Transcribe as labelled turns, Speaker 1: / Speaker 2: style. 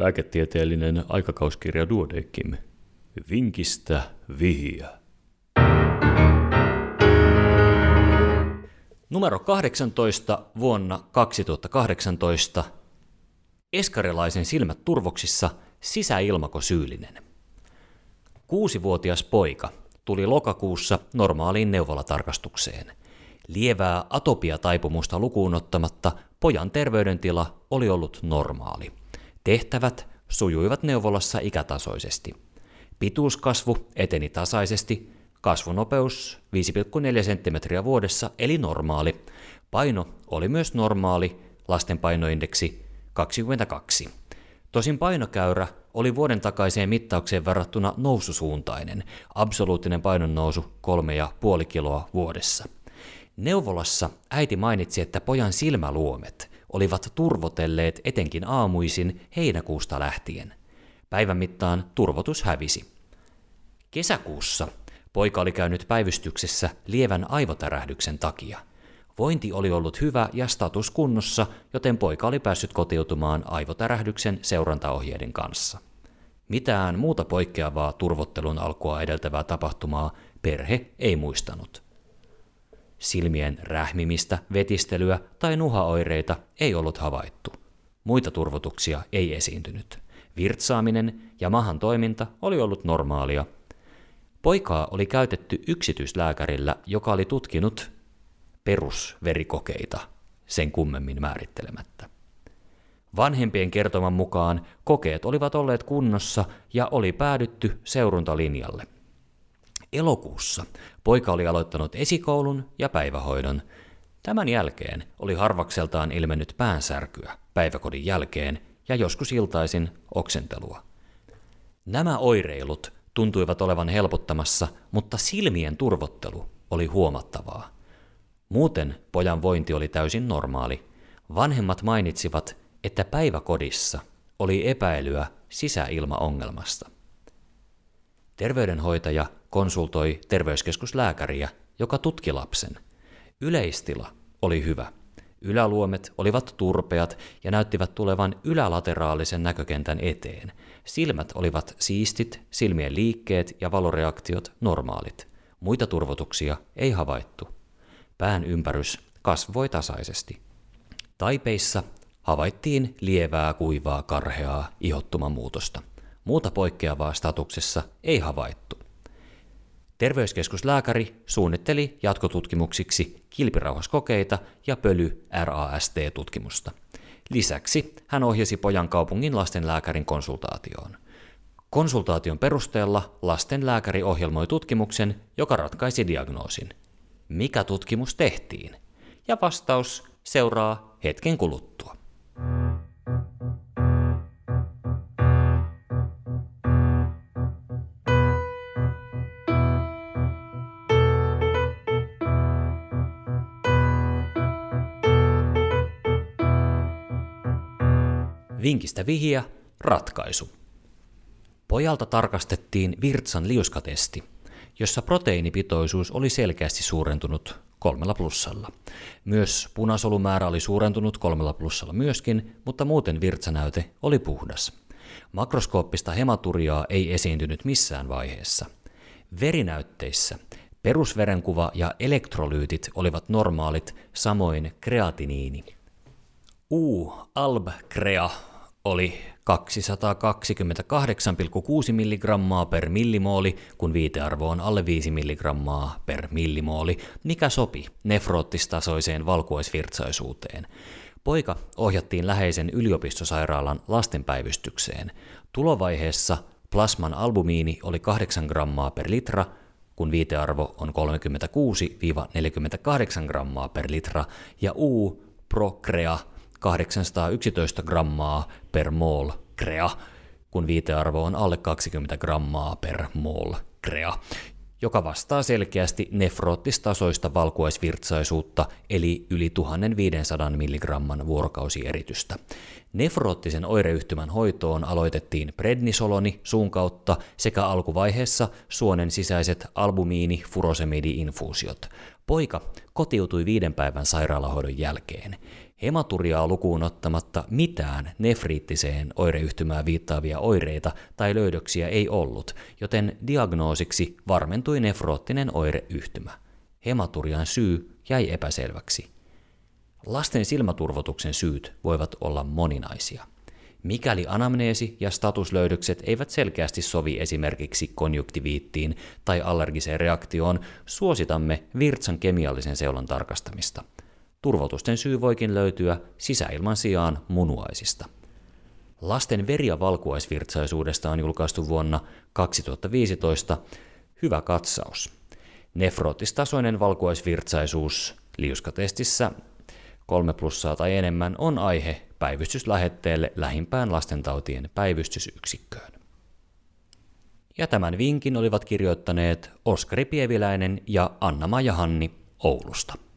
Speaker 1: Lääketieteellinen aikakauskirja Duodeckim. Vinkistä vihiä. Numero 18 vuonna 2018. Eskarilaisen silmät turvoksissa, sisäilmako syyllinen. Kuusivuotias poika tuli lokakuussa normaaliin neuvolatarkastukseen. Lievää atopia-taipumusta lukuun ottamatta pojan terveydentila oli ollut normaali. Tehtävät sujuivat neuvolassa ikätasoisesti. Pituuskasvu eteni tasaisesti, kasvunopeus 5,4 cm vuodessa eli normaali. Paino oli myös normaali, lasten painoindeksi 22. Tosin painokäyrä oli vuoden takaiseen mittaukseen verrattuna noususuuntainen, absoluuttinen painon nousu 3,5 kiloa vuodessa. Neuvolassa äiti mainitsi, että pojan silmäluomet olivat turvotelleet etenkin aamuisin heinäkuusta lähtien. Päivän mittaan turvotus hävisi. Kesäkuussa poika oli käynyt päivystyksessä lievän aivotärähdyksen takia. Vointi oli ollut hyvä ja status kunnossa, joten poika oli päässyt kotiutumaan aivotärähdyksen seurantaohjeiden kanssa. Mitään muuta poikkeavaa turvottelun alkua edeltävää tapahtumaa perhe ei muistanut. Silmien rähmimistä, vetistelyä tai nuhaoireita ei ollut havaittu. Muita turvotuksia ei esiintynyt. Virtsaaminen ja mahan toiminta oli ollut normaalia. Poikaa oli käytetty yksityislääkärillä, joka oli tutkinut perusverikokeita sen kummemmin määrittelemättä. Vanhempien kertoman mukaan kokeet olivat olleet kunnossa ja oli päädytty seuruntalinjalle. Elokuussa poika oli aloittanut esikoulun ja päivähoidon. Tämän jälkeen oli harvakseltaan ilmennyt päänsärkyä päiväkodin jälkeen ja joskus iltaisin oksentelua. Nämä oireilut tuntuivat olevan helpottamassa, mutta silmien turvottelu oli huomattavaa. Muuten pojan vointi oli täysin normaali. Vanhemmat mainitsivat, että päiväkodissa oli epäilyä sisäilmaongelmasta. Terveydenhoitaja konsultoi terveyskeskuslääkäriä, joka tutki lapsen. Yleistila oli hyvä. Yläluomet olivat turpeat ja näyttivät tulevan ylälateraalisen näkökentän eteen. Silmät olivat siistit, silmien liikkeet ja valoreaktiot normaalit. Muita turvotuksia ei havaittu. Pään ympärys kasvoi tasaisesti. Taipeissa havaittiin lievää, kuivaa, karheaa ihottumamuutosta. Muuta poikkeavaa statuksessa ei havaittu. Terveyskeskuslääkäri suunnitteli jatkotutkimuksiksi kilpirauhaskokeita ja pöly-RAST-tutkimusta. Lisäksi hän ohjasi pojan kaupungin lastenlääkärin konsultaatioon. Konsultaation perusteella lastenlääkäri ohjelmoi tutkimuksen, joka ratkaisi diagnoosin. Mikä tutkimus tehtiin? Ja vastaus seuraa hetken kuluttua. Vinkistä vihiä, ratkaisu. Pojalta tarkastettiin virtsan liuskatesti, jossa proteiinipitoisuus oli selkeästi suurentunut kolmella plussalla. Myös punasolumäärä oli suurentunut kolmella plussalla myöskin, mutta muuten virtsanäyte oli puhdas. Makroskooppista hematuriaa ei esiintynyt missään vaiheessa. Verinäytteissä perusverenkuva ja elektrolyytit olivat normaalit, samoin kreatiniini. U-alb-krea oli 228,6 mg per millimooli, kun viitearvo on alle 5 mg per millimooli, mikä sopi nefroottistasoiseen valkuaisvirtsaisuuteen. Poika ohjattiin läheisen yliopistosairaalan lastenpäivystykseen. Tulovaiheessa plasman albumiini oli 8 grammaa per litra, kun viitearvo on 36-48 grammaa per litra, ja U-procrea 811 grammaa per mol krea, kun viitearvo on alle 20 grammaa per mol krea, joka vastaa selkeästi nefroottistasoista valkuaisvirtsaisuutta eli yli 1500 mg vuorokausieritystä. Nefroottisen oireyhtymän hoitoon aloitettiin prednisoloni suun kautta sekä alkuvaiheessa suonen sisäiset albumiini-furosemidi-infuusiot. Poika kotiutui viiden päivän sairaalahoidon jälkeen. Hematuriaa lukuun ottamatta mitään nefriittiseen oireyhtymään viittaavia oireita tai löydöksiä ei ollut, joten diagnoosiksi varmentui nefroottinen oireyhtymä. Hematurian syy jäi epäselväksi. Lasten silmäturvotuksen syyt voivat olla moninaisia. Mikäli anamneesi ja statuslöydökset eivät selkeästi sovi esimerkiksi konjuktiviittiin tai allergiseen reaktioon, suositamme virtsan kemiallisen seulon tarkastamista. Turvotusten syy voikin löytyä sisäilman sijaan munuaisista. Lasten veri- ja valkuaisvirtsaisuudesta on julkaistu vuonna 2015 hyvä katsaus. Nefroottistasoinen valkuaisvirtsaisuus liuskatestissä 3 plussaa tai enemmän on aihe päivystyslähetteelle lähimpään lastentautien päivystysyksikköön. Ja tämän vinkin olivat kirjoittaneet Oskari Pieviläinen ja Anna-Maja Hanni Oulusta.